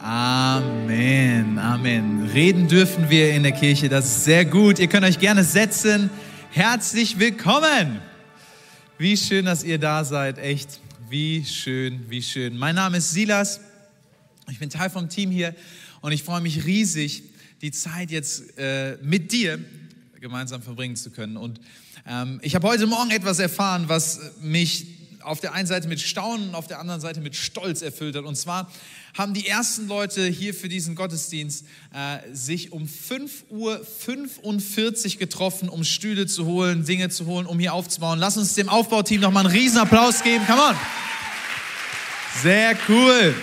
Amen, Amen. Reden dürfen wir in der Kirche, das ist sehr gut. Ihr könnt euch gerne setzen. Herzlich willkommen. Wie schön, dass ihr da seid, echt. Wie schön, wie schön. Mein Name ist Silas. Ich bin Teil vom Team hier und ich freue mich riesig, die Zeit jetzt äh, mit dir gemeinsam verbringen zu können. Und ähm, ich habe heute Morgen etwas erfahren, was mich auf der einen Seite mit Staunen und auf der anderen Seite mit Stolz erfüllt hat. Und zwar haben die ersten Leute hier für diesen Gottesdienst äh, sich um 5.45 Uhr getroffen, um Stühle zu holen, Dinge zu holen, um hier aufzubauen. Lass uns dem Aufbauteam nochmal einen riesen Applaus geben. Come on. Sehr cool.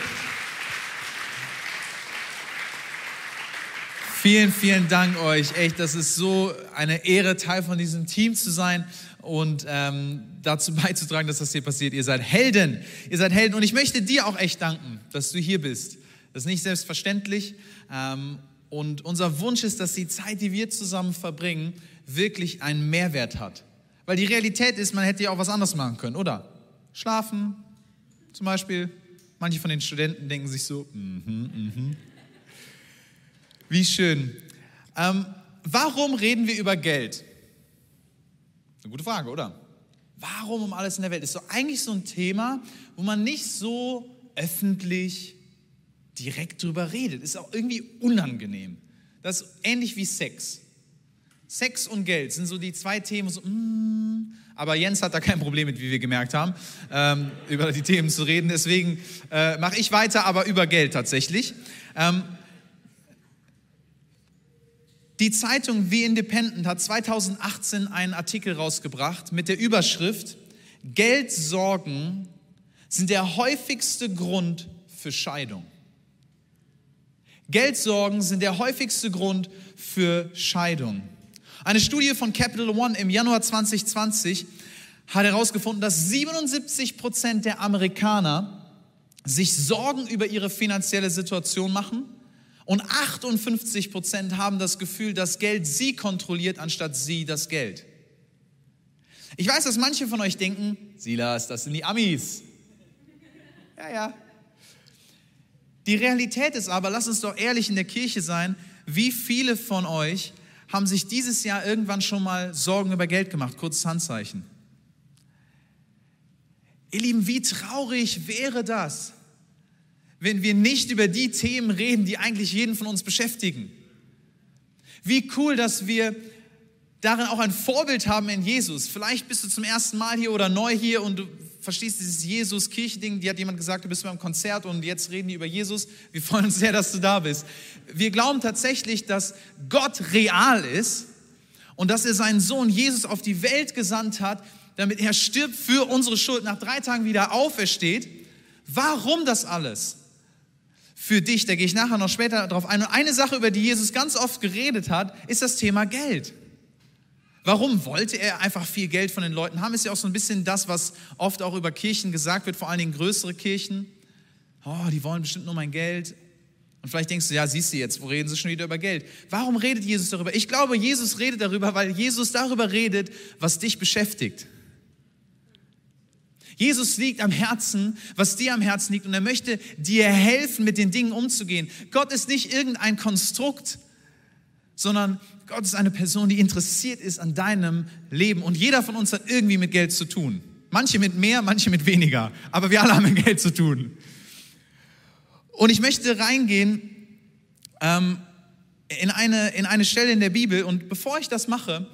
Vielen, vielen Dank euch. Echt, das ist so eine Ehre, Teil von diesem Team zu sein und ähm, dazu beizutragen, dass das hier passiert. Ihr seid Helden. Ihr seid Helden. Und ich möchte dir auch echt danken, dass du hier bist. Das ist nicht selbstverständlich. Ähm, und unser Wunsch ist, dass die Zeit, die wir zusammen verbringen, wirklich einen Mehrwert hat. Weil die Realität ist, man hätte ja auch was anderes machen können, oder? Schlafen zum Beispiel. Manche von den Studenten denken sich so, mhm, mhm. Wie schön. Ähm, warum reden wir über Geld? Eine gute Frage, oder? Warum um alles in der Welt? Ist so eigentlich so ein Thema, wo man nicht so öffentlich direkt drüber redet. Ist auch irgendwie unangenehm. Das ist ähnlich wie Sex. Sex und Geld sind so die zwei Themen. So, mm, aber Jens hat da kein Problem mit, wie wir gemerkt haben, ähm, über die Themen zu reden. Deswegen äh, mache ich weiter, aber über Geld tatsächlich. Ähm, die Zeitung The Independent hat 2018 einen Artikel rausgebracht mit der Überschrift Geldsorgen sind der häufigste Grund für Scheidung. Geldsorgen sind der häufigste Grund für Scheidung. Eine Studie von Capital One im Januar 2020 hat herausgefunden, dass 77 Prozent der Amerikaner sich Sorgen über ihre finanzielle Situation machen und 58 Prozent haben das Gefühl, dass Geld sie kontrolliert, anstatt sie das Geld. Ich weiß, dass manche von euch denken, Silas, das sind die Amis. Ja, ja. Die Realität ist aber, lass uns doch ehrlich in der Kirche sein, wie viele von euch haben sich dieses Jahr irgendwann schon mal Sorgen über Geld gemacht? Kurzes Handzeichen. Ihr Lieben, wie traurig wäre das, wenn wir nicht über die Themen reden, die eigentlich jeden von uns beschäftigen. Wie cool, dass wir darin auch ein Vorbild haben in Jesus. Vielleicht bist du zum ersten Mal hier oder neu hier und du verstehst dieses Jesus-Kirche-Ding. Die hat jemand gesagt, du bist beim Konzert und jetzt reden die über Jesus. Wir freuen uns sehr, dass du da bist. Wir glauben tatsächlich, dass Gott real ist und dass er seinen Sohn Jesus auf die Welt gesandt hat, damit er stirbt für unsere Schuld, nach drei Tagen wieder aufersteht. Warum das alles? Für dich, da gehe ich nachher noch später darauf ein. Und eine Sache, über die Jesus ganz oft geredet hat, ist das Thema Geld. Warum wollte er einfach viel Geld von den Leuten haben? Ist ja auch so ein bisschen das, was oft auch über Kirchen gesagt wird, vor allen Dingen größere Kirchen. Oh, die wollen bestimmt nur mein Geld. Und vielleicht denkst du, ja, siehst du jetzt, wo reden sie schon wieder über Geld? Warum redet Jesus darüber? Ich glaube, Jesus redet darüber, weil Jesus darüber redet, was dich beschäftigt. Jesus liegt am Herzen, was dir am Herzen liegt und er möchte dir helfen, mit den Dingen umzugehen. Gott ist nicht irgendein Konstrukt, sondern Gott ist eine Person, die interessiert ist an deinem Leben und jeder von uns hat irgendwie mit Geld zu tun. Manche mit mehr, manche mit weniger, aber wir alle haben mit Geld zu tun. Und ich möchte reingehen ähm, in, eine, in eine Stelle in der Bibel und bevor ich das mache,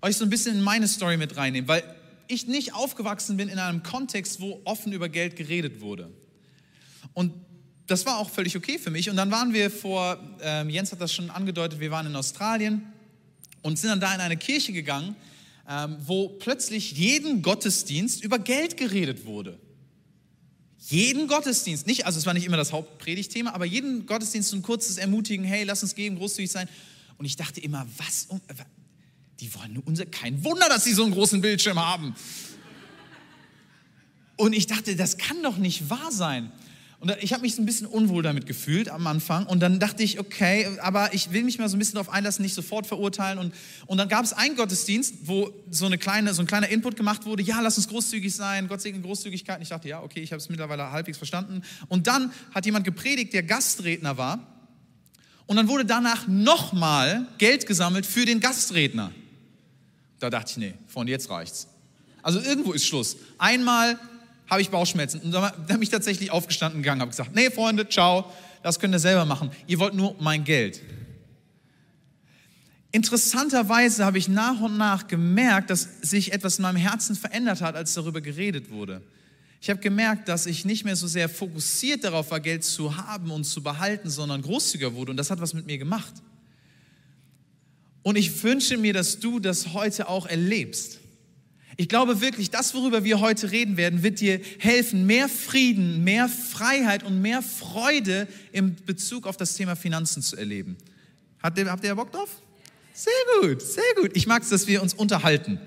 euch so ein bisschen in meine Story mit reinnehmen, weil ich nicht aufgewachsen bin in einem Kontext, wo offen über Geld geredet wurde. Und das war auch völlig okay für mich. Und dann waren wir vor, ähm, Jens hat das schon angedeutet, wir waren in Australien und sind dann da in eine Kirche gegangen, ähm, wo plötzlich jeden Gottesdienst über Geld geredet wurde. Jeden Gottesdienst, nicht, also es war nicht immer das Hauptpredigtthema, aber jeden Gottesdienst so ein kurzes Ermutigen, hey, lass uns geben, großzügig sein. Und ich dachte immer, was, die wollen nur unser, kein Wunder, dass sie so einen großen Bildschirm haben. Und ich dachte, das kann doch nicht wahr sein. Und ich habe mich so ein bisschen unwohl damit gefühlt am Anfang. Und dann dachte ich, okay, aber ich will mich mal so ein bisschen darauf einlassen, nicht sofort verurteilen. Und, und dann gab es einen Gottesdienst, wo so, eine kleine, so ein kleiner Input gemacht wurde. Ja, lass uns großzügig sein. Gott segne Großzügigkeit. Und ich dachte, ja, okay, ich habe es mittlerweile halbwegs verstanden. Und dann hat jemand gepredigt, der Gastredner war. Und dann wurde danach nochmal Geld gesammelt für den Gastredner. Da dachte ich, nee, von jetzt reicht's. Also irgendwo ist Schluss. Einmal habe ich Bauchschmerzen. Und dann bin ich tatsächlich aufgestanden gegangen, habe gesagt, nee, Freunde, ciao, das könnt ihr selber machen. Ihr wollt nur mein Geld. Interessanterweise habe ich nach und nach gemerkt, dass sich etwas in meinem Herzen verändert hat, als darüber geredet wurde. Ich habe gemerkt, dass ich nicht mehr so sehr fokussiert darauf war, Geld zu haben und zu behalten, sondern großzügiger wurde. Und das hat was mit mir gemacht. Und ich wünsche mir, dass du das heute auch erlebst. Ich glaube wirklich, das, worüber wir heute reden werden, wird dir helfen, mehr Frieden, mehr Freiheit und mehr Freude im Bezug auf das Thema Finanzen zu erleben. Habt ihr, habt ihr Bock drauf? Sehr gut, sehr gut. Ich mag es, dass wir uns unterhalten.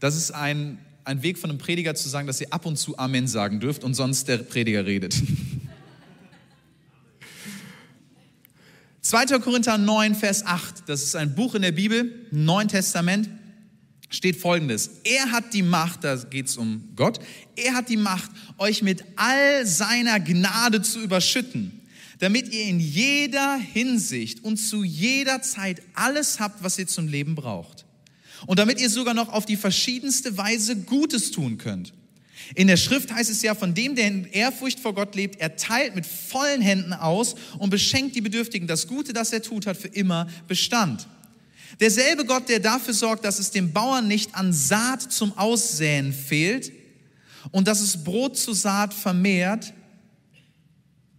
Das ist ein, ein Weg von einem Prediger zu sagen, dass ihr ab und zu Amen sagen dürft und sonst der Prediger redet. 2. Korinther 9, Vers 8, das ist ein Buch in der Bibel, Neuen Testament steht folgendes. Er hat die Macht, da geht es um Gott, er hat die Macht, euch mit all seiner Gnade zu überschütten, damit ihr in jeder Hinsicht und zu jeder Zeit alles habt, was ihr zum Leben braucht. Und damit ihr sogar noch auf die verschiedenste Weise Gutes tun könnt. In der Schrift heißt es ja, von dem, der in Ehrfurcht vor Gott lebt, er teilt mit vollen Händen aus und beschenkt die Bedürftigen. Das Gute, das er tut, hat für immer Bestand. Derselbe Gott, der dafür sorgt, dass es dem Bauern nicht an Saat zum Aussäen fehlt und dass es Brot zu Saat vermehrt,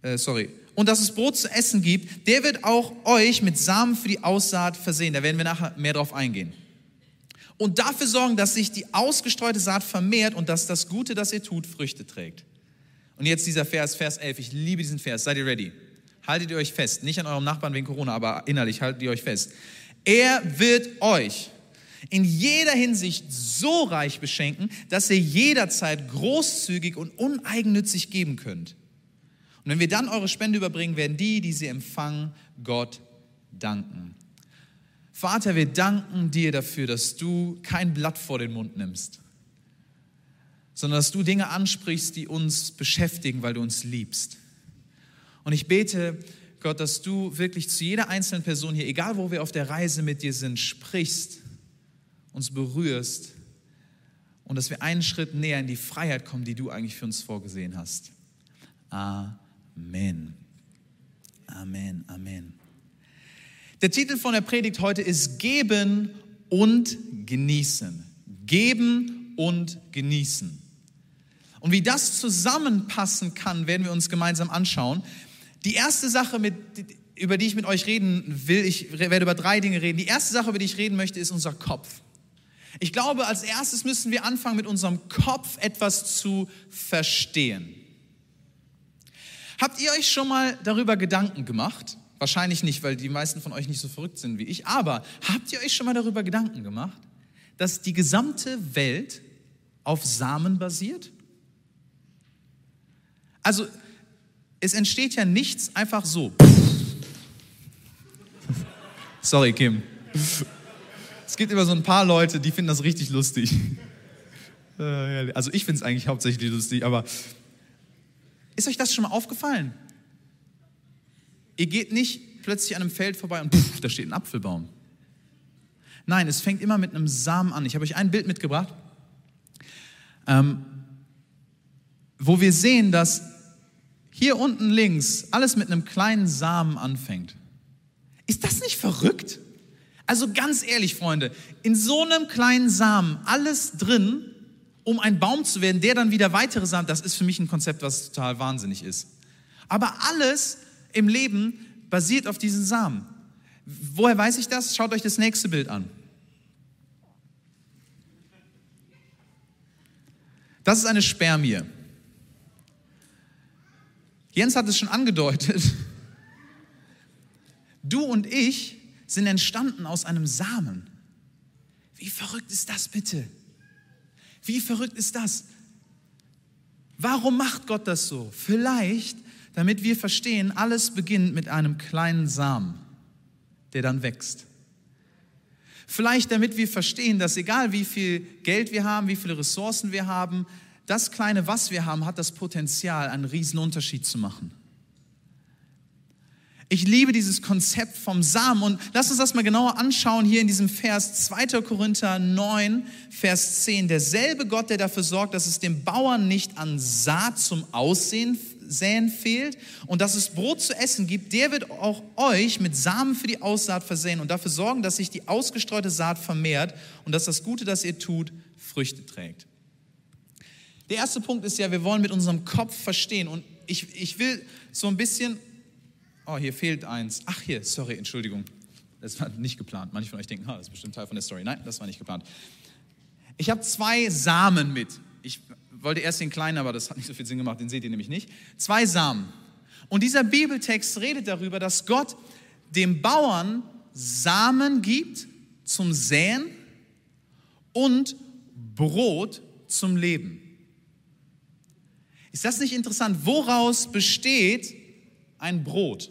äh, sorry, und dass es Brot zu essen gibt, der wird auch euch mit Samen für die Aussaat versehen. Da werden wir nachher mehr drauf eingehen. Und dafür sorgen, dass sich die ausgestreute Saat vermehrt und dass das Gute, das ihr tut, Früchte trägt. Und jetzt dieser Vers, Vers 11. Ich liebe diesen Vers. Seid ihr ready? Haltet ihr euch fest. Nicht an eurem Nachbarn wegen Corona, aber innerlich haltet ihr euch fest. Er wird euch in jeder Hinsicht so reich beschenken, dass ihr jederzeit großzügig und uneigennützig geben könnt. Und wenn wir dann eure Spende überbringen, werden die, die sie empfangen, Gott danken. Vater, wir danken dir dafür, dass du kein Blatt vor den Mund nimmst, sondern dass du Dinge ansprichst, die uns beschäftigen, weil du uns liebst. Und ich bete, Gott, dass du wirklich zu jeder einzelnen Person hier, egal wo wir auf der Reise mit dir sind, sprichst, uns berührst und dass wir einen Schritt näher in die Freiheit kommen, die du eigentlich für uns vorgesehen hast. Amen. Amen, Amen. Der Titel von der Predigt heute ist Geben und Genießen. Geben und Genießen. Und wie das zusammenpassen kann, werden wir uns gemeinsam anschauen. Die erste Sache, mit, über die ich mit euch reden will, ich werde über drei Dinge reden. Die erste Sache, über die ich reden möchte, ist unser Kopf. Ich glaube, als erstes müssen wir anfangen, mit unserem Kopf etwas zu verstehen. Habt ihr euch schon mal darüber Gedanken gemacht? Wahrscheinlich nicht, weil die meisten von euch nicht so verrückt sind wie ich. Aber habt ihr euch schon mal darüber Gedanken gemacht, dass die gesamte Welt auf Samen basiert? Also es entsteht ja nichts einfach so. Sorry, Kim. Es gibt immer so ein paar Leute, die finden das richtig lustig. Äh, also ich finde es eigentlich hauptsächlich lustig, aber ist euch das schon mal aufgefallen? Ihr geht nicht plötzlich an einem Feld vorbei und pff, da steht ein Apfelbaum. Nein, es fängt immer mit einem Samen an. Ich habe euch ein Bild mitgebracht, ähm, wo wir sehen, dass hier unten links alles mit einem kleinen Samen anfängt. Ist das nicht verrückt? Also ganz ehrlich, Freunde, in so einem kleinen Samen alles drin, um ein Baum zu werden, der dann wieder weitere Samen, das ist für mich ein Konzept, was total wahnsinnig ist. Aber alles im Leben basiert auf diesen Samen. Woher weiß ich das? Schaut euch das nächste Bild an. Das ist eine Spermie. Jens hat es schon angedeutet. Du und ich sind entstanden aus einem Samen. Wie verrückt ist das bitte? Wie verrückt ist das? Warum macht Gott das so? Vielleicht, damit wir verstehen, alles beginnt mit einem kleinen Samen, der dann wächst. Vielleicht, damit wir verstehen, dass egal wie viel Geld wir haben, wie viele Ressourcen wir haben, das kleine, was wir haben, hat das Potenzial, einen riesen Unterschied zu machen. Ich liebe dieses Konzept vom Samen und lass uns das mal genauer anschauen hier in diesem Vers 2. Korinther 9, Vers 10. Derselbe Gott, der dafür sorgt, dass es dem Bauern nicht an Saat zum Aussehen säen fehlt und dass es Brot zu essen gibt, der wird auch euch mit Samen für die Aussaat versehen und dafür sorgen, dass sich die ausgestreute Saat vermehrt und dass das Gute, das ihr tut, Früchte trägt. Der erste Punkt ist ja, wir wollen mit unserem Kopf verstehen und ich, ich will so ein bisschen Oh, hier fehlt eins. Ach, hier, sorry, Entschuldigung. Das war nicht geplant. Manche von euch denken, das ist bestimmt Teil von der Story. Nein, das war nicht geplant. Ich habe zwei Samen mit. Wollte erst den kleinen, aber das hat nicht so viel Sinn gemacht, den seht ihr nämlich nicht. Zwei Samen. Und dieser Bibeltext redet darüber, dass Gott dem Bauern Samen gibt zum Säen und Brot zum Leben. Ist das nicht interessant? Woraus besteht ein Brot?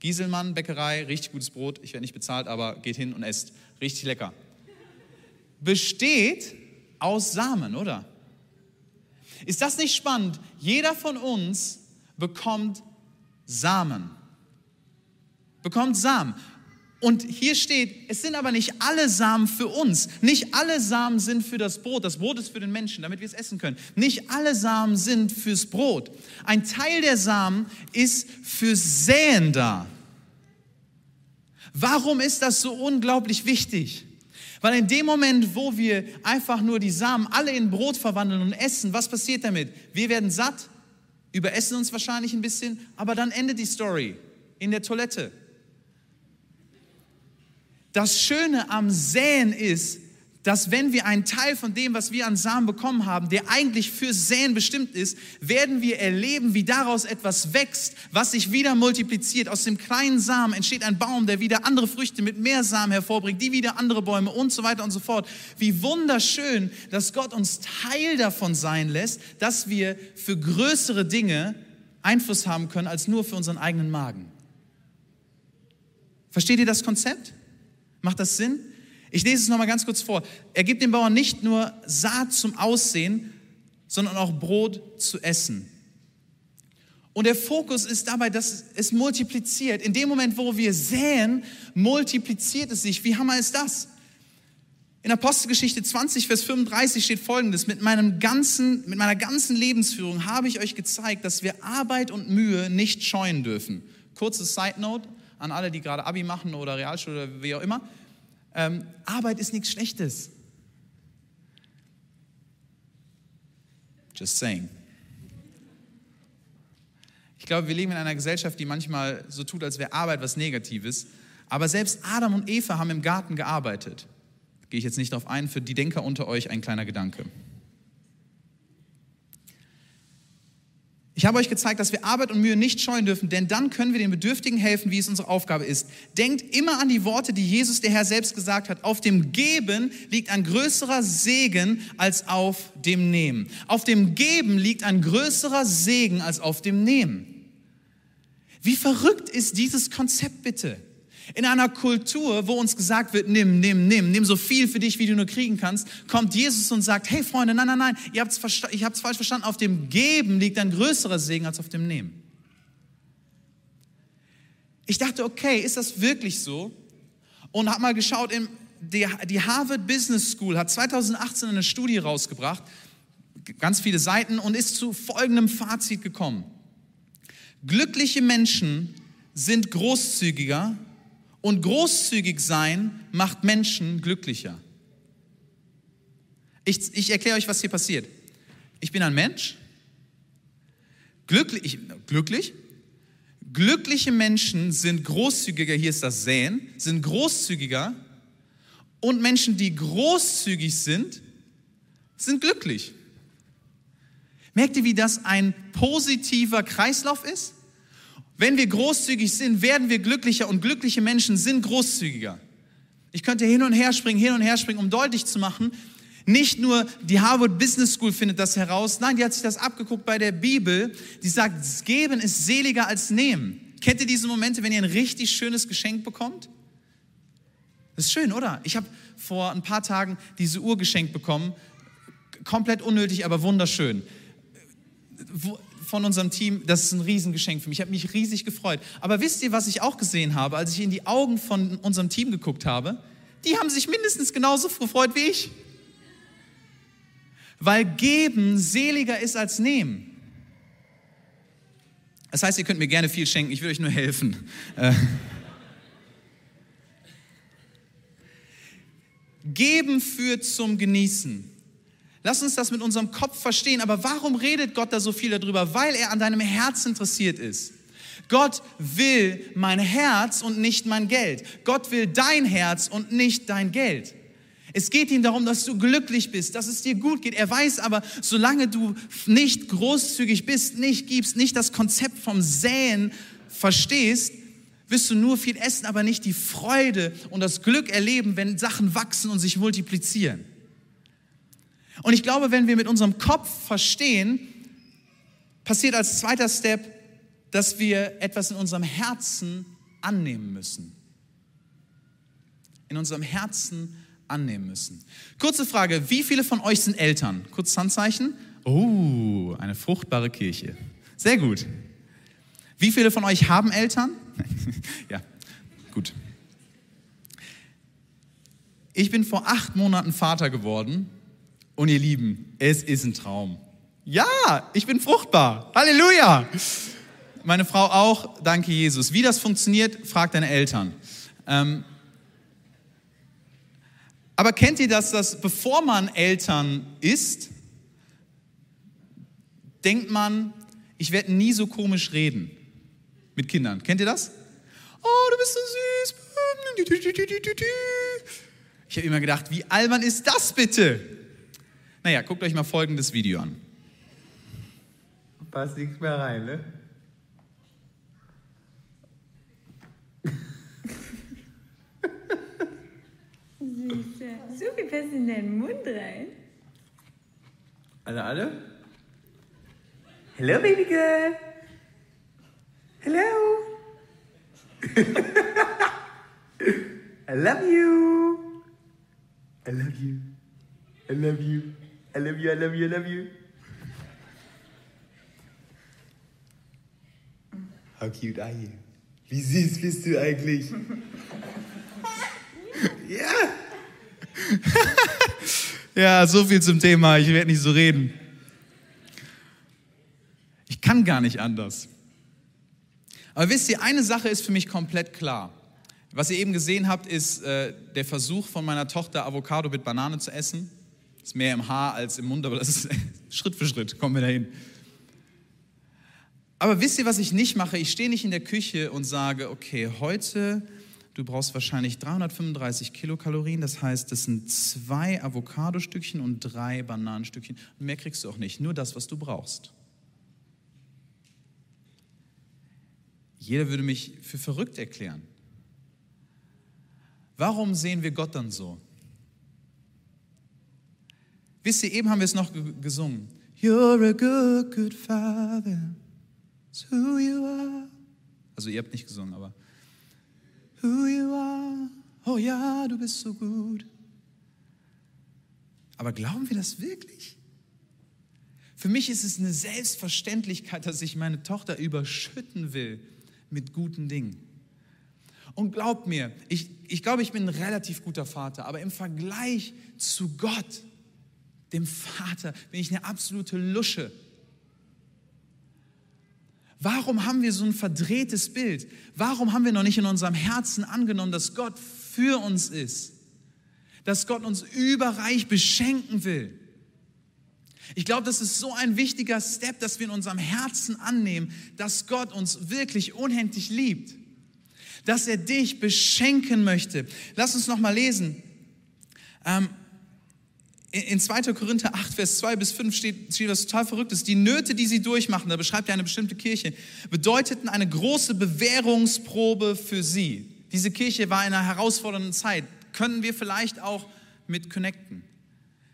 Gieselmann Bäckerei, richtig gutes Brot. Ich werde nicht bezahlt, aber geht hin und esst. Richtig lecker. Besteht aus Samen, oder? Ist das nicht spannend? Jeder von uns bekommt Samen. Bekommt Samen. Und hier steht, es sind aber nicht alle Samen für uns. Nicht alle Samen sind für das Brot. Das Brot ist für den Menschen, damit wir es essen können. Nicht alle Samen sind fürs Brot. Ein Teil der Samen ist fürs Säen da. Warum ist das so unglaublich wichtig? Weil in dem Moment, wo wir einfach nur die Samen alle in Brot verwandeln und essen, was passiert damit? Wir werden satt, überessen uns wahrscheinlich ein bisschen, aber dann endet die Story in der Toilette. Das Schöne am Säen ist, dass wenn wir einen Teil von dem, was wir an Samen bekommen haben, der eigentlich für Säen bestimmt ist, werden wir erleben, wie daraus etwas wächst, was sich wieder multipliziert. Aus dem kleinen Samen entsteht ein Baum, der wieder andere Früchte mit mehr Samen hervorbringt, die wieder andere Bäume und so weiter und so fort. Wie wunderschön, dass Gott uns Teil davon sein lässt, dass wir für größere Dinge Einfluss haben können als nur für unseren eigenen Magen. Versteht ihr das Konzept? Macht das Sinn? Ich lese es nochmal ganz kurz vor. Er gibt dem Bauern nicht nur Saat zum Aussehen, sondern auch Brot zu essen. Und der Fokus ist dabei, dass es multipliziert. In dem Moment, wo wir säen, multipliziert es sich. Wie hammer ist das? In Apostelgeschichte 20, Vers 35 steht folgendes: mit, meinem ganzen, mit meiner ganzen Lebensführung habe ich euch gezeigt, dass wir Arbeit und Mühe nicht scheuen dürfen. Kurze Side Note: an alle, die gerade Abi machen oder Realschule oder wie auch immer. Ähm, Arbeit ist nichts Schlechtes. Just saying. Ich glaube, wir leben in einer Gesellschaft, die manchmal so tut, als wäre Arbeit was Negatives. Aber selbst Adam und Eva haben im Garten gearbeitet. Gehe ich jetzt nicht darauf ein, für die Denker unter euch ein kleiner Gedanke. Ich habe euch gezeigt, dass wir Arbeit und Mühe nicht scheuen dürfen, denn dann können wir den Bedürftigen helfen, wie es unsere Aufgabe ist. Denkt immer an die Worte, die Jesus, der Herr, selbst gesagt hat. Auf dem Geben liegt ein größerer Segen als auf dem Nehmen. Auf dem Geben liegt ein größerer Segen als auf dem Nehmen. Wie verrückt ist dieses Konzept bitte? In einer Kultur, wo uns gesagt wird, nimm, nimm, nimm, nimm so viel für dich, wie du nur kriegen kannst, kommt Jesus und sagt, hey Freunde, nein, nein, nein, ihr habt's ich habe es falsch verstanden, auf dem Geben liegt ein größerer Segen als auf dem Nehmen. Ich dachte, okay, ist das wirklich so? Und habe mal geschaut, die, die Harvard Business School hat 2018 eine Studie rausgebracht, ganz viele Seiten, und ist zu folgendem Fazit gekommen. Glückliche Menschen sind großzügiger und großzügig sein macht Menschen glücklicher. Ich, ich erkläre euch, was hier passiert. Ich bin ein Mensch, glücklich, glücklich. Glückliche Menschen sind großzügiger, hier ist das Säen, sind großzügiger und Menschen, die großzügig sind, sind glücklich. Merkt ihr, wie das ein positiver Kreislauf ist? Wenn wir großzügig sind, werden wir glücklicher und glückliche Menschen sind großzügiger. Ich könnte hin und her springen, hin und her springen, um deutlich zu machen, Nicht nur die Harvard Business School findet das heraus, nein, die hat sich das abgeguckt bei der Bibel. Die sagt, geben ist seliger als nehmen. Kennt ihr diese Momente, wenn ihr ein richtig schönes Geschenk bekommt? Das ist schön, oder? Ich habe vor ein paar Tagen diese Uhr geschenkt bekommen. Komplett unnötig, aber wunderschön. Von unserem Team, das ist ein Riesengeschenk für mich. Ich habe mich riesig gefreut. Aber wisst ihr, was ich auch gesehen habe, als ich in die Augen von unserem Team geguckt habe? Die haben sich mindestens genauso gefreut wie ich. Weil geben seliger ist als nehmen. Das heißt, ihr könnt mir gerne viel schenken, ich will euch nur helfen. Äh. Geben führt zum Genießen. Lass uns das mit unserem Kopf verstehen. Aber warum redet Gott da so viel darüber? Weil er an deinem Herz interessiert ist. Gott will mein Herz und nicht mein Geld. Gott will dein Herz und nicht dein Geld. Es geht ihm darum, dass du glücklich bist, dass es dir gut geht. Er weiß aber, solange du nicht großzügig bist, nicht gibst, nicht das Konzept vom Säen verstehst, wirst du nur viel essen, aber nicht die Freude und das Glück erleben, wenn Sachen wachsen und sich multiplizieren. Und ich glaube, wenn wir mit unserem Kopf verstehen, passiert als zweiter Step, dass wir etwas in unserem Herzen annehmen müssen. In unserem Herzen annehmen müssen. Kurze Frage, wie viele von euch sind Eltern? Kurz Handzeichen. Oh, eine fruchtbare Kirche. Sehr gut. Wie viele von euch haben Eltern? ja, gut. Ich bin vor acht Monaten Vater geworden und ihr Lieben, es ist ein Traum. Ja, ich bin fruchtbar. Halleluja. Meine Frau auch, danke Jesus. Wie das funktioniert, fragt deine Eltern. Ähm, aber kennt ihr das, dass bevor man Eltern ist, denkt man, ich werde nie so komisch reden mit Kindern. Kennt ihr das? Oh, du bist so süß. Ich habe immer gedacht, wie albern ist das bitte? Naja, guckt euch mal folgendes Video an. Passt nichts mehr rein, ne? So viel passt in deinen Mund rein. Alle, alle? Hello, baby girl. Hello. I love you. I love you. I love you. I love you. I love you. I love you. How cute are you? Wie süß bist du eigentlich? ja. ja, so viel zum Thema. Ich werde nicht so reden. Ich kann gar nicht anders. Aber wisst ihr, eine Sache ist für mich komplett klar. Was ihr eben gesehen habt, ist äh, der Versuch von meiner Tochter, Avocado mit Banane zu essen. Ist mehr im Haar als im Mund, aber das ist Schritt für Schritt, kommen wir dahin. Aber wisst ihr, was ich nicht mache? Ich stehe nicht in der Küche und sage, okay, heute Du brauchst wahrscheinlich 335 Kilokalorien, das heißt, das sind zwei Avocadostückchen und drei Bananenstückchen. Mehr kriegst du auch nicht, nur das, was du brauchst. Jeder würde mich für verrückt erklären. Warum sehen wir Gott dann so? Wisst ihr, eben haben wir es noch gesungen. You're a good, good father. It's who you are. Also ihr habt nicht gesungen, aber who you are. Oh ja, du bist so gut. Aber glauben wir das wirklich? Für mich ist es eine Selbstverständlichkeit, dass ich meine Tochter überschütten will mit guten Dingen. Und glaubt mir, ich, ich glaube, ich bin ein relativ guter Vater, aber im Vergleich zu Gott, dem Vater, bin ich eine absolute Lusche. Warum haben wir so ein verdrehtes Bild? Warum haben wir noch nicht in unserem Herzen angenommen, dass Gott für uns ist? Dass Gott uns überreich beschenken will? Ich glaube, das ist so ein wichtiger Step, dass wir in unserem Herzen annehmen, dass Gott uns wirklich unendlich liebt. Dass er dich beschenken möchte. Lass uns noch mal lesen. Ähm, in 2. Korinther 8, Vers 2 bis 5 steht, steht was total Verrücktes. Die Nöte, die sie durchmachen, da beschreibt er eine bestimmte Kirche, bedeuteten eine große Bewährungsprobe für sie. Diese Kirche war in einer herausfordernden Zeit. Können wir vielleicht auch mit connecten?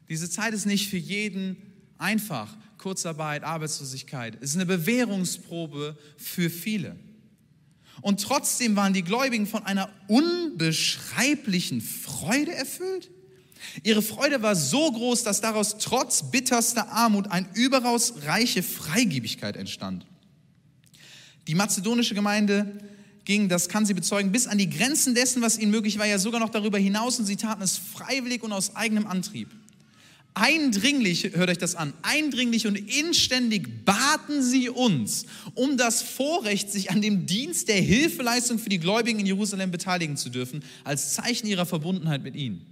Diese Zeit ist nicht für jeden einfach. Kurzarbeit, Arbeitslosigkeit. Es ist eine Bewährungsprobe für viele. Und trotzdem waren die Gläubigen von einer unbeschreiblichen Freude erfüllt. Ihre Freude war so groß, dass daraus trotz bitterster Armut ein überaus reiche Freigebigkeit entstand. Die mazedonische Gemeinde ging, das kann sie bezeugen, bis an die Grenzen dessen, was ihnen möglich war, ja sogar noch darüber hinaus und sie taten es freiwillig und aus eigenem Antrieb. Eindringlich, hört euch das an, eindringlich und inständig baten sie uns um das Vorrecht, sich an dem Dienst der Hilfeleistung für die Gläubigen in Jerusalem beteiligen zu dürfen, als Zeichen ihrer Verbundenheit mit ihnen.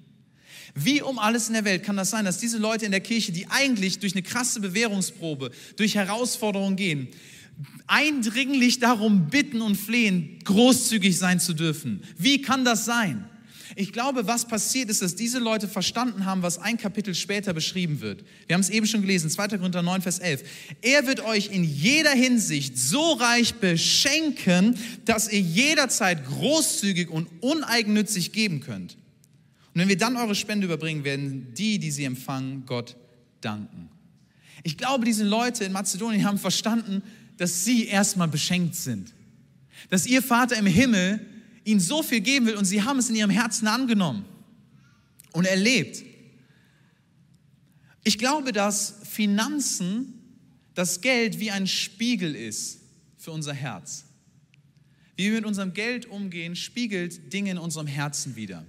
Wie um alles in der Welt kann das sein, dass diese Leute in der Kirche, die eigentlich durch eine krasse Bewährungsprobe, durch Herausforderungen gehen, eindringlich darum bitten und flehen, großzügig sein zu dürfen? Wie kann das sein? Ich glaube, was passiert ist, dass diese Leute verstanden haben, was ein Kapitel später beschrieben wird. Wir haben es eben schon gelesen, 2. Korinther 9, Vers 11. Er wird euch in jeder Hinsicht so reich beschenken, dass ihr jederzeit großzügig und uneigennützig geben könnt. Und wenn wir dann eure Spende überbringen, werden die, die sie empfangen, Gott danken. Ich glaube, diese Leute in Mazedonien haben verstanden, dass sie erstmal beschenkt sind. Dass ihr Vater im Himmel ihnen so viel geben will und sie haben es in ihrem Herzen angenommen und erlebt. Ich glaube, dass Finanzen, das Geld wie ein Spiegel ist für unser Herz. Wie wir mit unserem Geld umgehen, spiegelt Dinge in unserem Herzen wieder.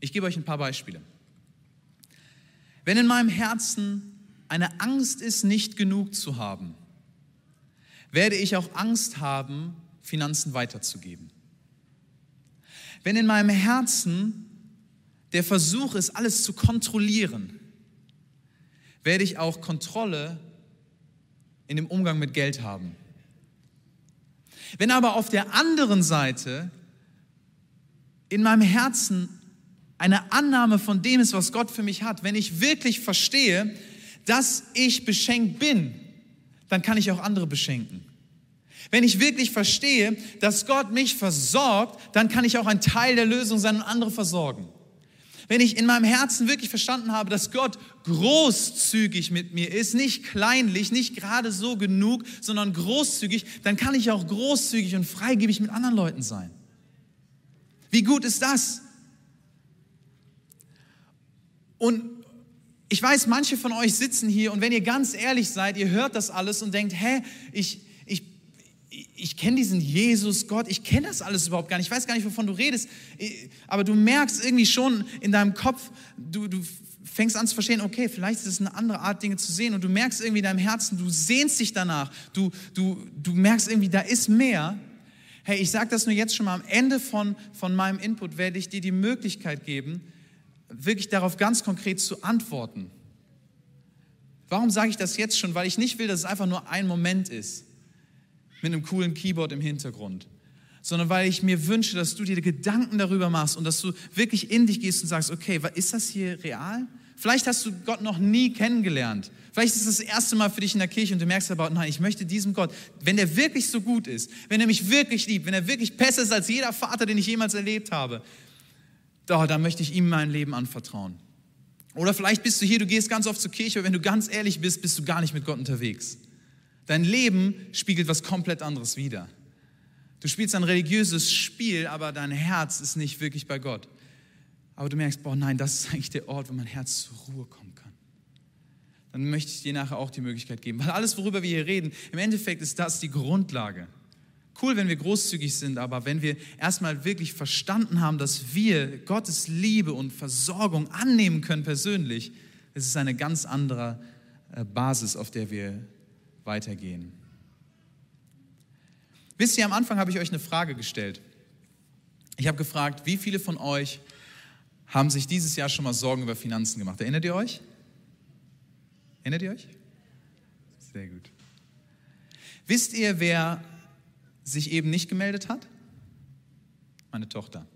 Ich gebe euch ein paar Beispiele. Wenn in meinem Herzen eine Angst ist, nicht genug zu haben, werde ich auch Angst haben, Finanzen weiterzugeben. Wenn in meinem Herzen der Versuch ist, alles zu kontrollieren, werde ich auch Kontrolle in dem Umgang mit Geld haben. Wenn aber auf der anderen Seite in meinem Herzen eine Annahme von dem ist, was Gott für mich hat, wenn ich wirklich verstehe, dass ich beschenkt bin, dann kann ich auch andere beschenken. Wenn ich wirklich verstehe, dass Gott mich versorgt, dann kann ich auch ein Teil der Lösung sein und andere versorgen. Wenn ich in meinem Herzen wirklich verstanden habe, dass Gott großzügig mit mir ist, nicht kleinlich, nicht gerade so genug, sondern großzügig, dann kann ich auch großzügig und freigebig mit anderen Leuten sein. Wie gut ist das? Und ich weiß, manche von euch sitzen hier und wenn ihr ganz ehrlich seid, ihr hört das alles und denkt, hä, ich, ich kenne diesen Jesus, Gott, ich kenne das alles überhaupt gar nicht, ich weiß gar nicht, wovon du redest, aber du merkst irgendwie schon in deinem Kopf, du, du fängst an zu verstehen, okay, vielleicht ist es eine andere Art, Dinge zu sehen. Und du merkst irgendwie in deinem Herzen, du sehnst dich danach, du, du, du merkst irgendwie, da ist mehr. Hey, ich sage das nur jetzt schon mal, am Ende von, von meinem Input werde ich dir die Möglichkeit geben, wirklich darauf ganz konkret zu antworten. Warum sage ich das jetzt schon? Weil ich nicht will, dass es einfach nur ein Moment ist mit einem coolen Keyboard im Hintergrund, sondern weil ich mir wünsche, dass du dir Gedanken darüber machst und dass du wirklich in dich gehst und sagst, okay, ist das hier real? Vielleicht hast du Gott noch nie kennengelernt. Vielleicht ist es das erste Mal für dich in der Kirche und du merkst aber, nein, ich möchte diesem Gott, wenn er wirklich so gut ist, wenn er mich wirklich liebt, wenn er wirklich besser ist als jeder Vater, den ich jemals erlebt habe, da, dann möchte ich ihm mein Leben anvertrauen. Oder vielleicht bist du hier, du gehst ganz oft zur Kirche, aber wenn du ganz ehrlich bist, bist du gar nicht mit Gott unterwegs. Dein Leben spiegelt was komplett anderes wider. Du spielst ein religiöses Spiel, aber dein Herz ist nicht wirklich bei Gott. Aber du merkst, boah, nein, das ist eigentlich der Ort, wo mein Herz zur Ruhe kommen kann. Dann möchte ich dir nachher auch die Möglichkeit geben. Weil alles, worüber wir hier reden, im Endeffekt ist das die Grundlage. Cool, wenn wir großzügig sind, aber wenn wir erstmal wirklich verstanden haben, dass wir Gottes Liebe und Versorgung annehmen können persönlich, ist es eine ganz andere äh, Basis, auf der wir weitergehen. Wisst ihr, am Anfang habe ich euch eine Frage gestellt. Ich habe gefragt, wie viele von euch haben sich dieses Jahr schon mal Sorgen über Finanzen gemacht? Erinnert ihr euch? Erinnert ihr euch? Sehr gut. Wisst ihr, wer sich eben nicht gemeldet hat? Meine Tochter.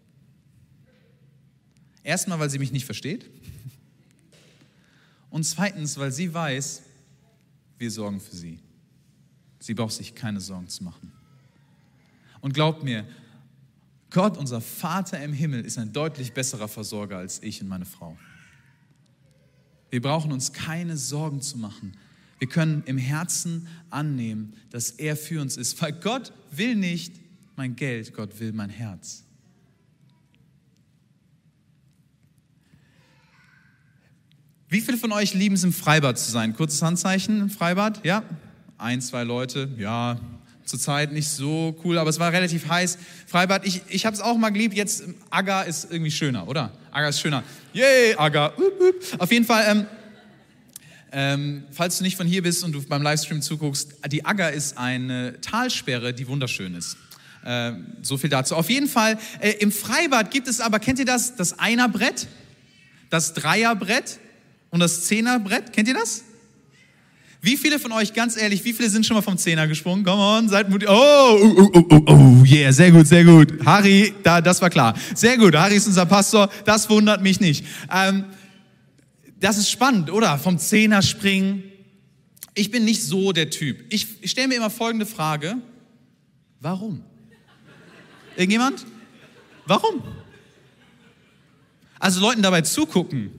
Erstmal, weil sie mich nicht versteht. Und zweitens, weil sie weiß, wir sorgen für sie. Sie braucht sich keine Sorgen zu machen. Und glaubt mir, Gott, unser Vater im Himmel, ist ein deutlich besserer Versorger als ich und meine Frau. Wir brauchen uns keine Sorgen zu machen. Wir können im Herzen annehmen, dass er für uns ist, weil Gott will nicht mein Geld, Gott will mein Herz. Wie viele von euch lieben es, im Freibad zu sein? Kurzes Handzeichen im Freibad? Ja? Ein, zwei Leute? Ja, zurzeit nicht so cool, aber es war relativ heiß. Freibad, ich, ich habe es auch mal geliebt. Jetzt, Aga ist irgendwie schöner, oder? Aga ist schöner. Yay, Aga. Auf jeden Fall, ähm, ähm, falls du nicht von hier bist und du beim Livestream zuguckst, die Agger ist eine Talsperre, die wunderschön ist. Äh, so viel dazu. Auf jeden Fall, äh, im Freibad gibt es aber, kennt ihr das, das Einerbrett, das Dreierbrett und das Zehnerbrett? Kennt ihr das? Wie viele von euch, ganz ehrlich, wie viele sind schon mal vom Zehner gesprungen? Come on, seid mutig. Oh, oh, oh, oh, oh, yeah, sehr gut, sehr gut. Harry, da, das war klar. Sehr gut, Harry ist unser Pastor, das wundert mich nicht. Ähm, das ist spannend, oder? Vom Zehner springen. Ich bin nicht so der Typ. Ich, ich stelle mir immer folgende Frage. Warum? Irgendjemand? Warum? Also Leuten dabei zugucken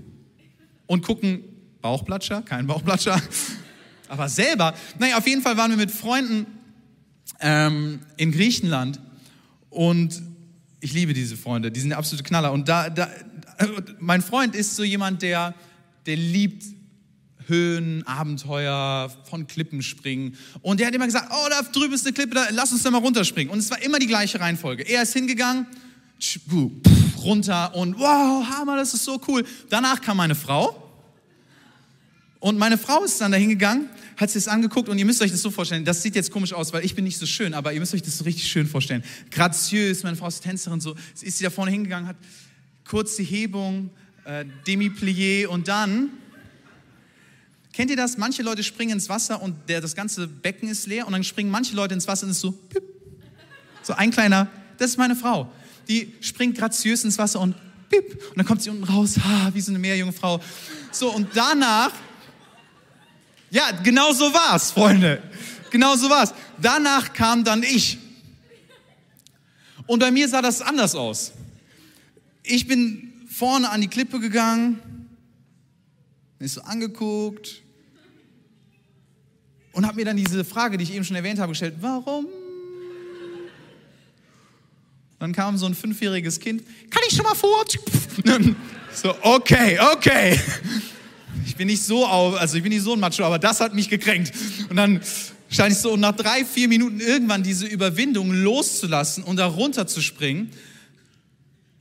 und gucken, Bauchplatscher, kein Bauchplatscher, aber selber. Naja, auf jeden Fall waren wir mit Freunden ähm, in Griechenland und ich liebe diese Freunde, die sind absolute Knaller. Und da, da, mein Freund ist so jemand, der, der liebt Höhen, Abenteuer, von Klippen springen. Und der hat immer gesagt, oh, da drüben ist eine Klippe, da, lass uns da mal runterspringen. Und es war immer die gleiche Reihenfolge. Er ist hingegangen, runter und wow, Hammer, das ist so cool. Danach kam meine Frau. Und meine Frau ist dann da hingegangen, hat sich das angeguckt und ihr müsst euch das so vorstellen, das sieht jetzt komisch aus, weil ich bin nicht so schön, aber ihr müsst euch das so richtig schön vorstellen. Graziös, meine Frau ist Tänzerin, so ist sie da vorne hingegangen, hat kurz die Hebung, äh, Demi-Plié und dann Kennt ihr das? Manche Leute springen ins Wasser und der, das ganze Becken ist leer und dann springen manche Leute ins Wasser und es ist so, pip. so ein kleiner, das ist meine Frau. Die springt graziös ins Wasser und pip. Und dann kommt sie unten raus, ha, wie so eine Meerjungfrau. So, und danach, ja, genau so war's, Freunde. Genau so war's. Danach kam dann ich. Und bei mir sah das anders aus. Ich bin vorne an die Klippe gegangen, mich so angeguckt, und habe mir dann diese Frage, die ich eben schon erwähnt habe, gestellt, warum? Dann kam so ein fünfjähriges Kind, kann ich schon mal vor? So, okay, okay. Ich bin nicht so also ich bin nicht so ein Macho, aber das hat mich gekränkt. Und dann stand ich so, nach drei, vier Minuten irgendwann diese Überwindung loszulassen und da runter zu springen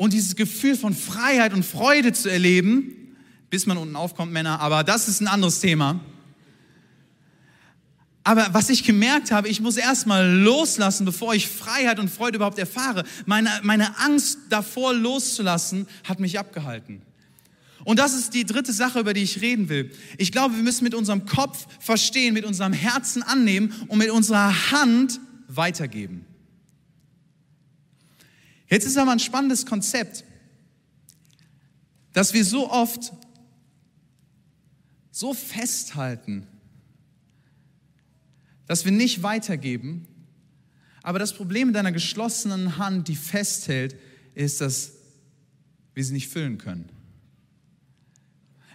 und dieses Gefühl von Freiheit und Freude zu erleben, bis man unten aufkommt, Männer, aber das ist ein anderes Thema. Aber was ich gemerkt habe, ich muss erstmal loslassen, bevor ich Freiheit und Freude überhaupt erfahre. Meine, meine Angst davor loszulassen hat mich abgehalten. Und das ist die dritte Sache, über die ich reden will. Ich glaube, wir müssen mit unserem Kopf verstehen, mit unserem Herzen annehmen und mit unserer Hand weitergeben. Jetzt ist aber ein spannendes Konzept, dass wir so oft so festhalten dass wir nicht weitergeben. Aber das Problem mit einer geschlossenen Hand, die festhält, ist, dass wir sie nicht füllen können.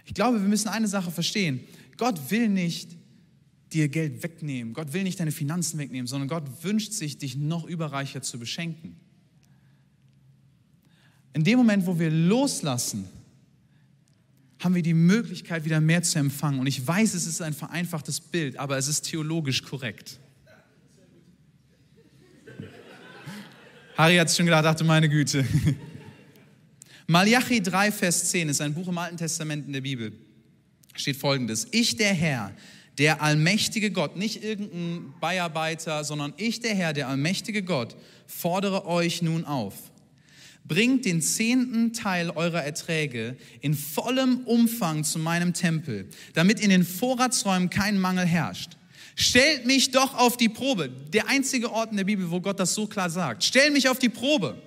Ich glaube, wir müssen eine Sache verstehen. Gott will nicht dir Geld wegnehmen. Gott will nicht deine Finanzen wegnehmen, sondern Gott wünscht sich, dich noch überreicher zu beschenken. In dem Moment, wo wir loslassen, haben wir die Möglichkeit, wieder mehr zu empfangen. Und ich weiß, es ist ein vereinfachtes Bild, aber es ist theologisch korrekt. Harry hat es schon gedacht, dachte, meine Güte. Malachi 3, Vers 10 ist ein Buch im Alten Testament in der Bibel. Steht folgendes: Ich, der Herr, der allmächtige Gott, nicht irgendein Beiarbeiter, sondern ich, der Herr, der allmächtige Gott, fordere euch nun auf bringt den zehnten Teil eurer Erträge in vollem Umfang zu meinem Tempel, damit in den Vorratsräumen kein Mangel herrscht. Stellt mich doch auf die Probe. Der einzige Ort in der Bibel, wo Gott das so klar sagt. Stellt mich auf die Probe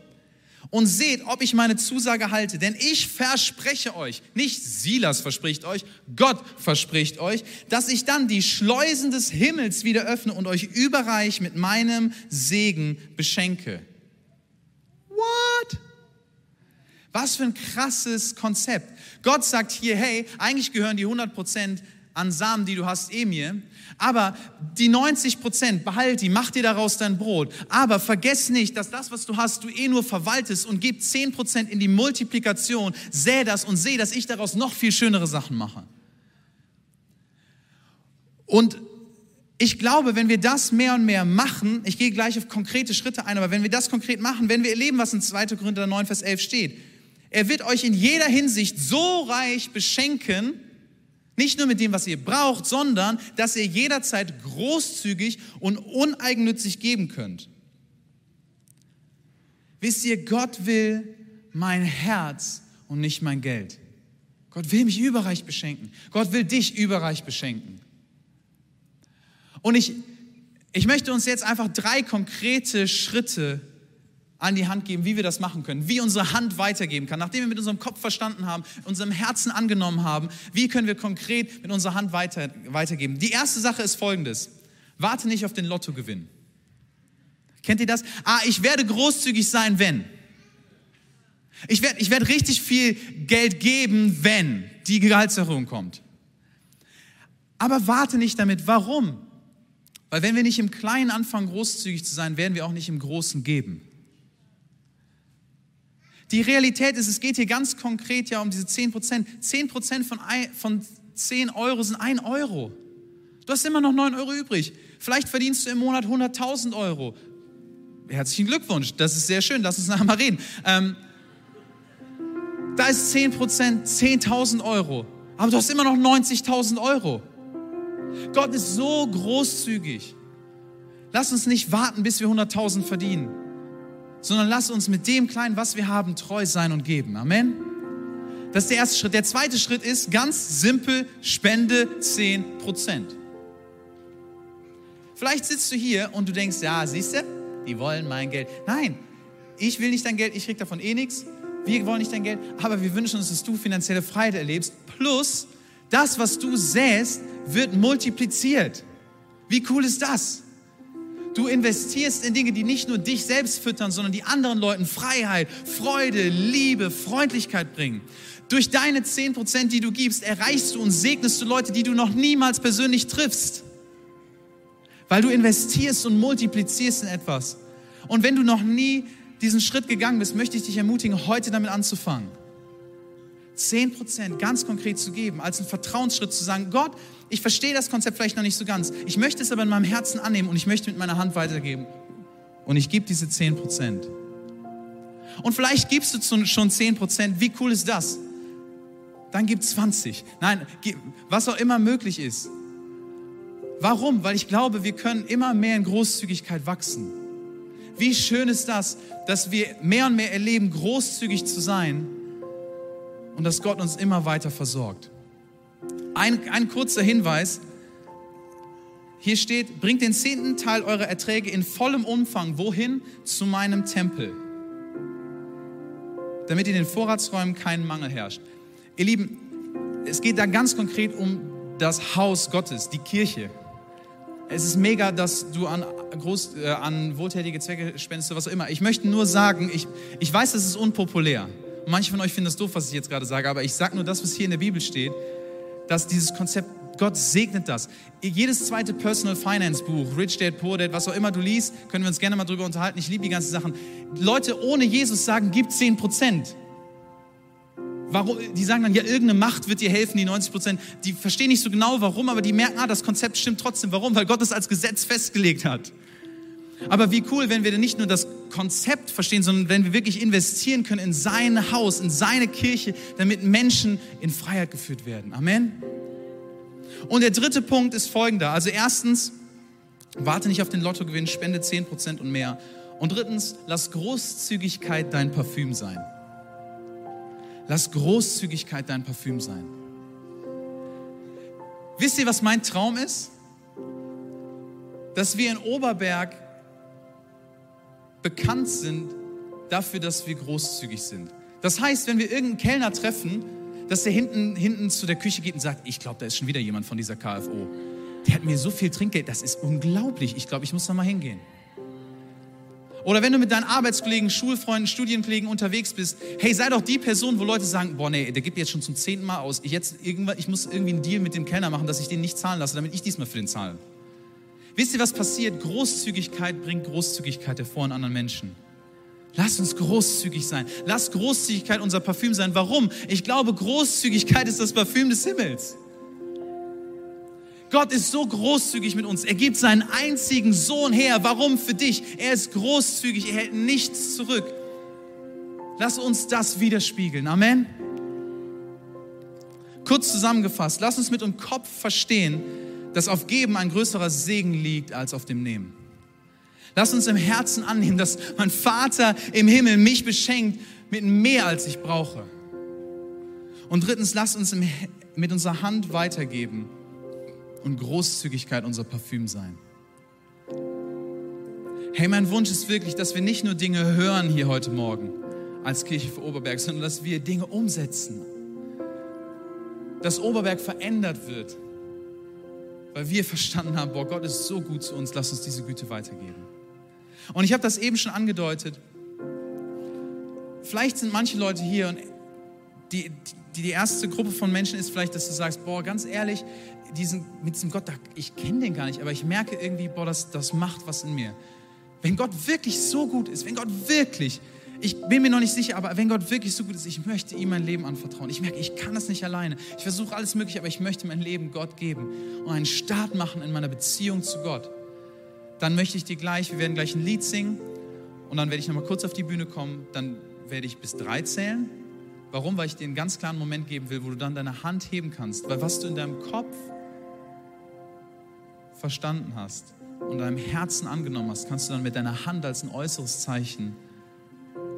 und seht, ob ich meine Zusage halte. Denn ich verspreche euch, nicht Silas verspricht euch, Gott verspricht euch, dass ich dann die Schleusen des Himmels wieder öffne und euch überreich mit meinem Segen beschenke. What? Was für ein krasses Konzept. Gott sagt hier, hey, eigentlich gehören die 100 Prozent an Samen, die du hast, eh mir. Aber die 90 Prozent, behalt die, mach dir daraus dein Brot. Aber vergess nicht, dass das, was du hast, du eh nur verwaltest und gib 10 Prozent in die Multiplikation. Säh das und seh, dass ich daraus noch viel schönere Sachen mache. Und ich glaube, wenn wir das mehr und mehr machen, ich gehe gleich auf konkrete Schritte ein, aber wenn wir das konkret machen, wenn wir erleben, was in 2. Korinther 9, Vers 11 steht, er wird euch in jeder Hinsicht so reich beschenken, nicht nur mit dem, was ihr braucht, sondern dass ihr jederzeit großzügig und uneigennützig geben könnt. Wisst ihr, Gott will mein Herz und nicht mein Geld. Gott will mich überreich beschenken. Gott will dich überreich beschenken. Und ich, ich möchte uns jetzt einfach drei konkrete Schritte an die Hand geben, wie wir das machen können, wie unsere Hand weitergeben kann. Nachdem wir mit unserem Kopf verstanden haben, unserem Herzen angenommen haben, wie können wir konkret mit unserer Hand weiter, weitergeben. Die erste Sache ist folgendes. Warte nicht auf den Lottogewinn. Kennt ihr das? Ah, ich werde großzügig sein, wenn. Ich werde, ich werde richtig viel Geld geben, wenn die Gehaltserhöhung kommt. Aber warte nicht damit. Warum? Weil wenn wir nicht im Kleinen anfangen, großzügig zu sein, werden wir auch nicht im Großen geben. Die Realität ist, es geht hier ganz konkret ja um diese 10 Prozent. 10 Prozent von, von 10 Euro sind 1 Euro. Du hast immer noch 9 Euro übrig. Vielleicht verdienst du im Monat 100.000 Euro. Herzlichen Glückwunsch, das ist sehr schön, lass uns nachher mal reden. Ähm, da ist 10 Prozent 10.000 Euro, aber du hast immer noch 90.000 Euro. Gott ist so großzügig. Lass uns nicht warten, bis wir 100.000 verdienen sondern lass uns mit dem Kleinen, was wir haben, treu sein und geben. Amen. Das ist der erste Schritt. Der zweite Schritt ist ganz simpel, spende 10% Vielleicht sitzt du hier und du denkst, ja, siehst du, die wollen mein Geld. Nein, ich will nicht dein Geld, ich krieg davon eh nichts. Wir wollen nicht dein Geld, aber wir wünschen uns, dass du finanzielle Freiheit erlebst. Plus, das, was du säst, wird multipliziert. Wie cool ist das? Du investierst in Dinge, die nicht nur dich selbst füttern, sondern die anderen Leuten Freiheit, Freude, Liebe, Freundlichkeit bringen. Durch deine 10%, die du gibst, erreichst du und segnest du Leute, die du noch niemals persönlich triffst. Weil du investierst und multiplizierst in etwas. Und wenn du noch nie diesen Schritt gegangen bist, möchte ich dich ermutigen, heute damit anzufangen. 10% ganz konkret zu geben, als einen Vertrauensschritt zu sagen, Gott, ich verstehe das Konzept vielleicht noch nicht so ganz. Ich möchte es aber in meinem Herzen annehmen und ich möchte mit meiner Hand weitergeben. Und ich gebe diese 10%. Und vielleicht gibst du schon 10%. Wie cool ist das? Dann gib 20. Nein, was auch immer möglich ist. Warum? Weil ich glaube, wir können immer mehr in Großzügigkeit wachsen. Wie schön ist das, dass wir mehr und mehr erleben, großzügig zu sein und dass Gott uns immer weiter versorgt. Ein, ein kurzer Hinweis. Hier steht, bringt den zehnten Teil eurer Erträge in vollem Umfang. Wohin? Zu meinem Tempel. Damit in den Vorratsräumen kein Mangel herrscht. Ihr Lieben, es geht da ganz konkret um das Haus Gottes, die Kirche. Es ist mega, dass du an, groß, äh, an wohltätige Zwecke spendest was auch immer. Ich möchte nur sagen, ich, ich weiß, das ist unpopulär. Manche von euch finden das doof, was ich jetzt gerade sage, aber ich sage nur das, was hier in der Bibel steht dass dieses Konzept, Gott segnet das. Jedes zweite Personal Finance Buch, Rich Dad, Poor Dad, was auch immer du liest, können wir uns gerne mal drüber unterhalten. Ich liebe die ganzen Sachen. Leute ohne Jesus sagen, gib 10 Prozent. Warum? Die sagen dann, ja, irgendeine Macht wird dir helfen, die 90 Prozent. Die verstehen nicht so genau, warum, aber die merken, ah, das Konzept stimmt trotzdem. Warum? Weil Gott es als Gesetz festgelegt hat. Aber wie cool, wenn wir denn nicht nur das Konzept verstehen, sondern wenn wir wirklich investieren können in sein Haus, in seine Kirche, damit Menschen in Freiheit geführt werden. Amen. Und der dritte Punkt ist folgender. Also erstens, warte nicht auf den Lottogewinn, spende 10% und mehr. Und drittens, lass Großzügigkeit dein Parfüm sein. Lass Großzügigkeit dein Parfüm sein. Wisst ihr, was mein Traum ist? Dass wir in Oberberg bekannt sind dafür, dass wir großzügig sind. Das heißt, wenn wir irgendeinen Kellner treffen, dass der hinten, hinten zu der Küche geht und sagt, ich glaube, da ist schon wieder jemand von dieser KFO. Der hat mir so viel Trinkgeld, das ist unglaublich. Ich glaube, ich muss da mal hingehen. Oder wenn du mit deinen Arbeitskollegen, Schulfreunden, Studienkollegen unterwegs bist, hey, sei doch die Person, wo Leute sagen, boah, nee, der gibt jetzt schon zum zehnten Mal aus. Ich, jetzt irgendwann, ich muss irgendwie einen Deal mit dem Kellner machen, dass ich den nicht zahlen lasse, damit ich diesmal für den zahle. Wisst ihr, was passiert? Großzügigkeit bringt Großzügigkeit hervor in anderen Menschen. Lass uns großzügig sein. Lass Großzügigkeit unser Parfüm sein. Warum? Ich glaube, Großzügigkeit ist das Parfüm des Himmels. Gott ist so großzügig mit uns. Er gibt seinen einzigen Sohn her. Warum für dich? Er ist großzügig. Er hält nichts zurück. Lass uns das widerspiegeln. Amen. Kurz zusammengefasst, lass uns mit dem Kopf verstehen, dass auf Geben ein größerer Segen liegt als auf dem Nehmen. Lass uns im Herzen annehmen, dass mein Vater im Himmel mich beschenkt mit mehr, als ich brauche. Und drittens, lass uns mit unserer Hand weitergeben und Großzügigkeit unser Parfüm sein. Hey, mein Wunsch ist wirklich, dass wir nicht nur Dinge hören hier heute Morgen als Kirche für Oberberg, sondern dass wir Dinge umsetzen. Dass Oberberg verändert wird, weil wir verstanden haben, boah, Gott ist so gut zu uns, lass uns diese Güte weitergeben. Und ich habe das eben schon angedeutet. Vielleicht sind manche Leute hier und die, die, die erste Gruppe von Menschen ist vielleicht, dass du sagst, boah, ganz ehrlich, diesen, mit diesem Gott, ich kenne den gar nicht, aber ich merke irgendwie, boah, das, das macht was in mir. Wenn Gott wirklich so gut ist, wenn Gott wirklich, ich bin mir noch nicht sicher, aber wenn Gott wirklich so gut ist, ich möchte ihm mein Leben anvertrauen. Ich merke, ich kann das nicht alleine. Ich versuche alles Mögliche, aber ich möchte mein Leben Gott geben und einen Start machen in meiner Beziehung zu Gott. Dann möchte ich dir gleich, wir werden gleich ein Lied singen und dann werde ich nochmal kurz auf die Bühne kommen, dann werde ich bis drei zählen. Warum? Weil ich dir einen ganz klaren Moment geben will, wo du dann deine Hand heben kannst. Weil was du in deinem Kopf verstanden hast und deinem Herzen angenommen hast, kannst du dann mit deiner Hand als ein äußeres Zeichen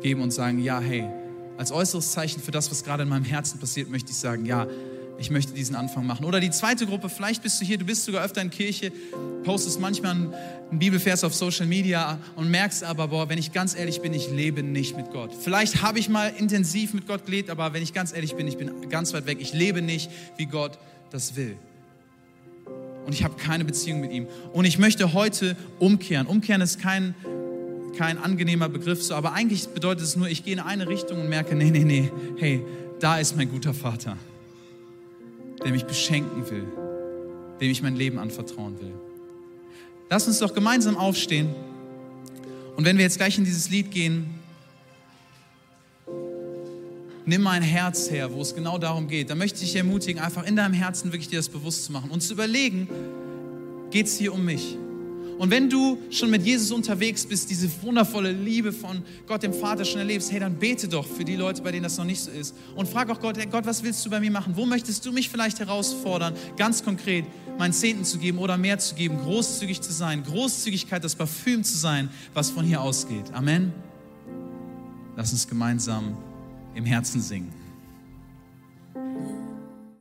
geben und sagen, ja, hey, als äußeres Zeichen für das, was gerade in meinem Herzen passiert, möchte ich sagen, ja, ich möchte diesen Anfang machen. Oder die zweite Gruppe, vielleicht bist du hier, du bist sogar öfter in Kirche, postest manchmal einen, Bibelvers auf Social Media und merkst aber, boah, wenn ich ganz ehrlich bin, ich lebe nicht mit Gott. Vielleicht habe ich mal intensiv mit Gott gelebt, aber wenn ich ganz ehrlich bin, ich bin ganz weit weg. Ich lebe nicht, wie Gott das will und ich habe keine Beziehung mit ihm. Und ich möchte heute umkehren. Umkehren ist kein, kein angenehmer Begriff, so, aber eigentlich bedeutet es nur, ich gehe in eine Richtung und merke, nee, nee, nee, hey, da ist mein guter Vater, der mich beschenken will, dem ich mein Leben anvertrauen will. Lass uns doch gemeinsam aufstehen. Und wenn wir jetzt gleich in dieses Lied gehen, nimm mein Herz her, wo es genau darum geht. Da möchte ich dich ermutigen, einfach in deinem Herzen wirklich dir das bewusst zu machen und zu überlegen, geht es hier um mich? Und wenn du schon mit Jesus unterwegs bist, diese wundervolle Liebe von Gott dem Vater schon erlebst, hey, dann bete doch für die Leute, bei denen das noch nicht so ist. Und frag auch Gott, hey Gott, was willst du bei mir machen? Wo möchtest du mich vielleicht herausfordern, ganz konkret meinen Zehnten zu geben oder mehr zu geben, großzügig zu sein, Großzügigkeit, das Parfüm zu sein, was von hier ausgeht. Amen. Lass uns gemeinsam im Herzen singen.